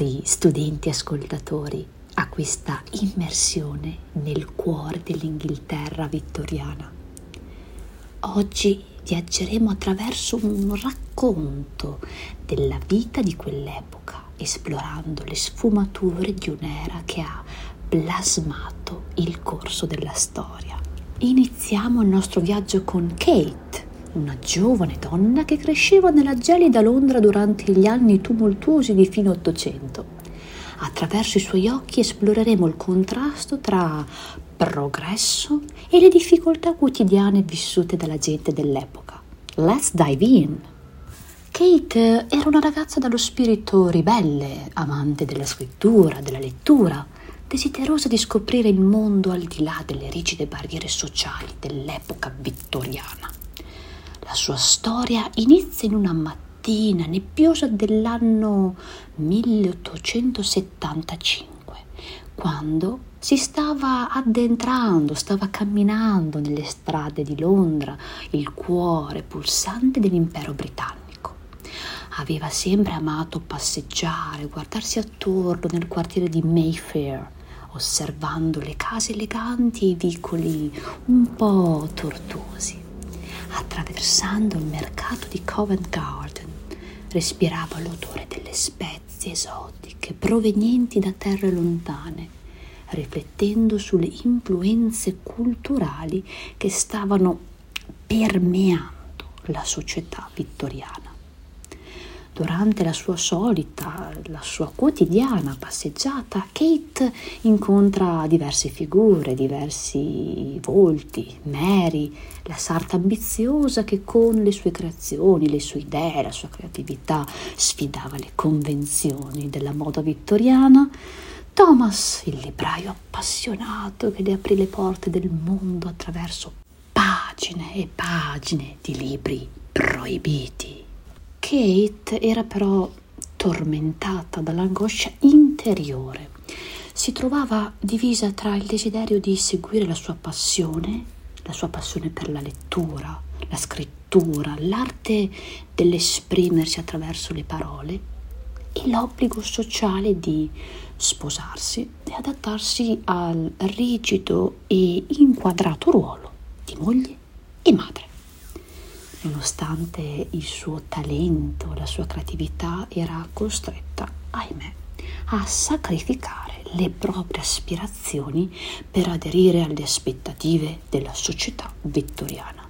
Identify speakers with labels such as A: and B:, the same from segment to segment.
A: cari studenti ascoltatori, a questa immersione nel cuore dell'Inghilterra vittoriana. Oggi viaggeremo attraverso un racconto della vita di quell'epoca, esplorando le sfumature di un'era che ha plasmato il corso della storia. Iniziamo il nostro viaggio con Kate, una giovane donna che cresceva nella gelida Londra durante gli anni tumultuosi di fine Ottocento. Attraverso i suoi occhi esploreremo il contrasto tra progresso e le difficoltà quotidiane vissute dalla gente dell'epoca. Let's dive in! Kate era una ragazza dallo spirito ribelle, amante della scrittura, della lettura, desiderosa di scoprire il mondo al di là delle rigide barriere sociali dell'epoca vittoriana. La sua storia inizia in una mattina nebbiosa dell'anno 1875, quando si stava addentrando, stava camminando nelle strade di Londra, il cuore pulsante dell'impero britannico. Aveva sempre amato passeggiare, guardarsi attorno nel quartiere di Mayfair, osservando le case eleganti e i vicoli un po' tortuosi attraversando il mercato di Covent Garden, respirava l'odore delle spezie esotiche provenienti da terre lontane, riflettendo sulle influenze culturali che stavano permeando la società vittoriana. Durante la sua solita, la sua quotidiana passeggiata, Kate incontra diverse figure, diversi volti, Mary, la sarta ambiziosa che con le sue creazioni, le sue idee, la sua creatività sfidava le convenzioni della moda vittoriana, Thomas, il libraio appassionato che le aprì le porte del mondo attraverso pagine e pagine di libri proibiti. Kate era però tormentata dall'angoscia interiore. Si trovava divisa tra il desiderio di seguire la sua passione, la sua passione per la lettura, la scrittura, l'arte dell'esprimersi attraverso le parole e l'obbligo sociale di sposarsi e adattarsi al rigido e inquadrato ruolo di moglie e madre. Nonostante il suo talento, la sua creatività, era costretta, ahimè, a sacrificare le proprie aspirazioni per aderire alle aspettative della società vittoriana.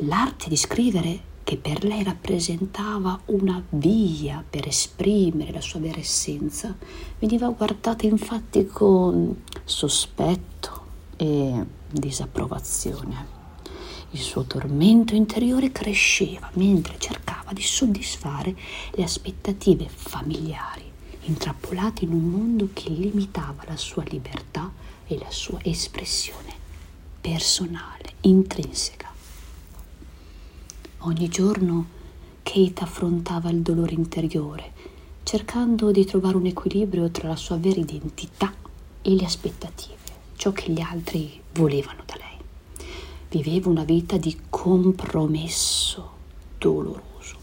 A: L'arte di scrivere, che per lei rappresentava una via per esprimere la sua vera essenza, veniva guardata infatti con sospetto e disapprovazione. Il suo tormento interiore cresceva mentre cercava di soddisfare le aspettative familiari, intrappolate in un mondo che limitava la sua libertà e la sua espressione personale, intrinseca. Ogni giorno Kate affrontava il dolore interiore, cercando di trovare un equilibrio tra la sua vera identità e le aspettative, ciò che gli altri volevano da lei viveva una vita di compromesso doloroso,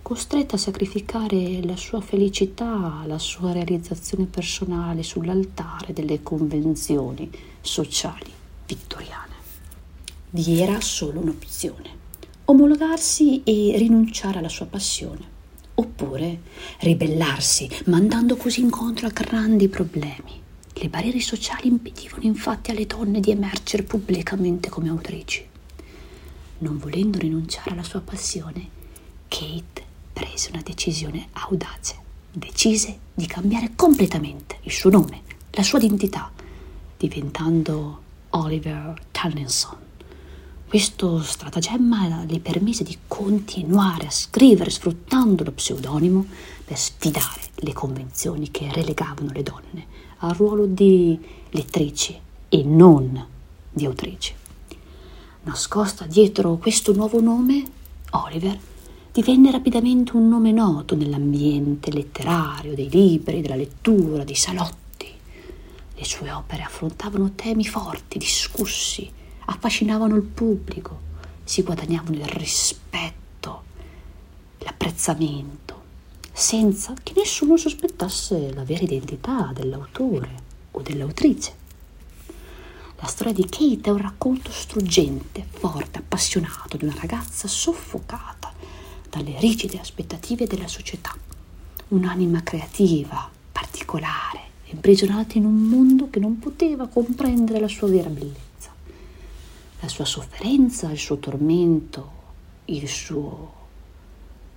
A: costretta a sacrificare la sua felicità, la sua realizzazione personale sull'altare delle convenzioni sociali vittoriane. Vi era solo un'opzione, omologarsi e rinunciare alla sua passione, oppure ribellarsi, mandando così incontro a grandi problemi le barriere sociali impedivano infatti alle donne di emergere pubblicamente come autrici. Non volendo rinunciare alla sua passione, Kate prese una decisione audace. Decise di cambiare completamente il suo nome, la sua identità, diventando Oliver Tallinson. Questo stratagemma le permise di continuare a scrivere sfruttando lo pseudonimo per sfidare le convenzioni che relegavano le donne al ruolo di lettrici e non di autrici. Nascosta dietro questo nuovo nome, Oliver divenne rapidamente un nome noto nell'ambiente letterario, dei libri, della lettura, dei salotti. Le sue opere affrontavano temi forti, discussi, affascinavano il pubblico, si guadagnavano il rispetto, l'apprezzamento senza che nessuno sospettasse la vera identità dell'autore o dell'autrice. La storia di Kate è un racconto struggente, forte, appassionato di una ragazza soffocata dalle rigide aspettative della società. Un'anima creativa, particolare, imprigionata in un mondo che non poteva comprendere la sua vera bellezza. La sua sofferenza, il suo tormento, il suo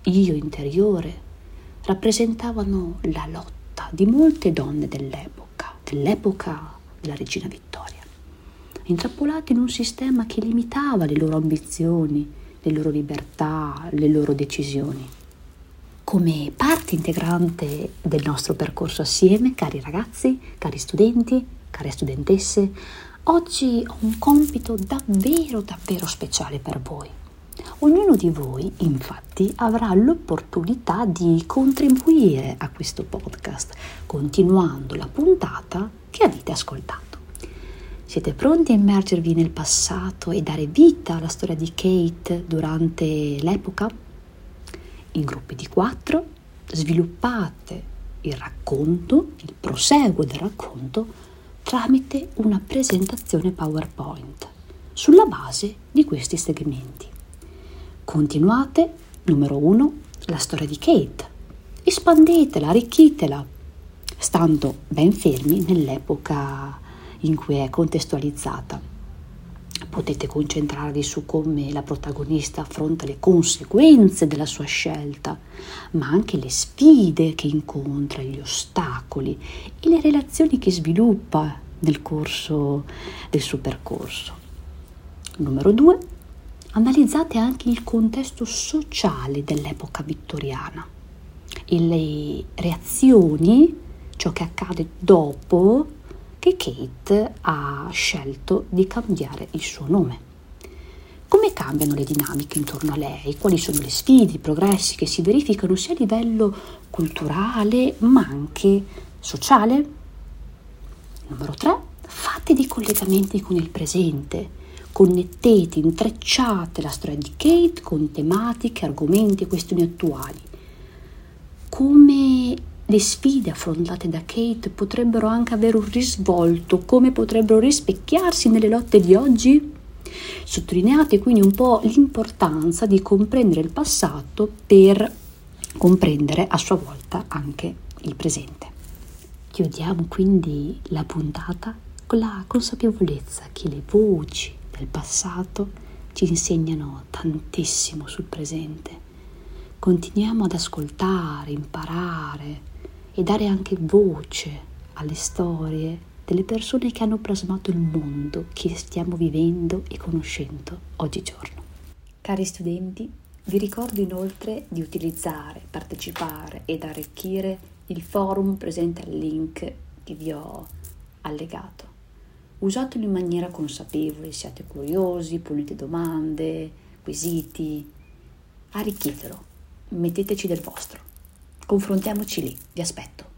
A: io interiore rappresentavano la lotta di molte donne dell'epoca, dell'epoca della regina Vittoria, intrappolate in un sistema che limitava le loro ambizioni, le loro libertà, le loro decisioni. Come parte integrante del nostro percorso assieme, cari ragazzi, cari studenti, care studentesse, oggi ho un compito davvero davvero speciale per voi Ognuno di voi infatti avrà l'opportunità di contribuire a questo podcast continuando la puntata che avete ascoltato. Siete pronti a immergervi nel passato e dare vita alla storia di Kate durante l'epoca? In gruppi di quattro sviluppate il racconto, il proseguo del racconto tramite una presentazione PowerPoint sulla base di questi segmenti. Continuate, numero uno, la storia di Kate. Espandetela, arricchitela, stando ben fermi nell'epoca in cui è contestualizzata. Potete concentrarvi su come la protagonista affronta le conseguenze della sua scelta, ma anche le sfide che incontra, gli ostacoli e le relazioni che sviluppa nel corso del suo percorso. Numero due, analizzate anche il contesto sociale dell'epoca vittoriana e le reazioni, ciò che accade dopo che Kate ha scelto di cambiare il suo nome. Come cambiano le dinamiche intorno a lei? Quali sono le sfide, i progressi che si verificano sia a livello culturale ma anche sociale? Numero 3. Fate dei collegamenti con il presente Connettete, intrecciate la storia di Kate con tematiche, argomenti e questioni attuali. Come le sfide affrontate da Kate potrebbero anche avere un risvolto, come potrebbero rispecchiarsi nelle lotte di oggi? Sottolineate quindi un po' l'importanza di comprendere il passato per comprendere a sua volta anche il presente. Chiudiamo quindi la puntata con la consapevolezza che le voci del passato ci insegnano tantissimo sul presente. Continuiamo ad ascoltare, imparare e dare anche voce alle storie delle persone che hanno plasmato il mondo che stiamo vivendo e conoscendo oggigiorno. Cari studenti, vi ricordo inoltre di utilizzare, partecipare ed arricchire il forum presente al link che vi ho allegato. Usatelo in maniera consapevole, siate curiosi, ponete domande, quesiti, arricchitelo, metteteci del vostro. Confrontiamoci lì, vi aspetto.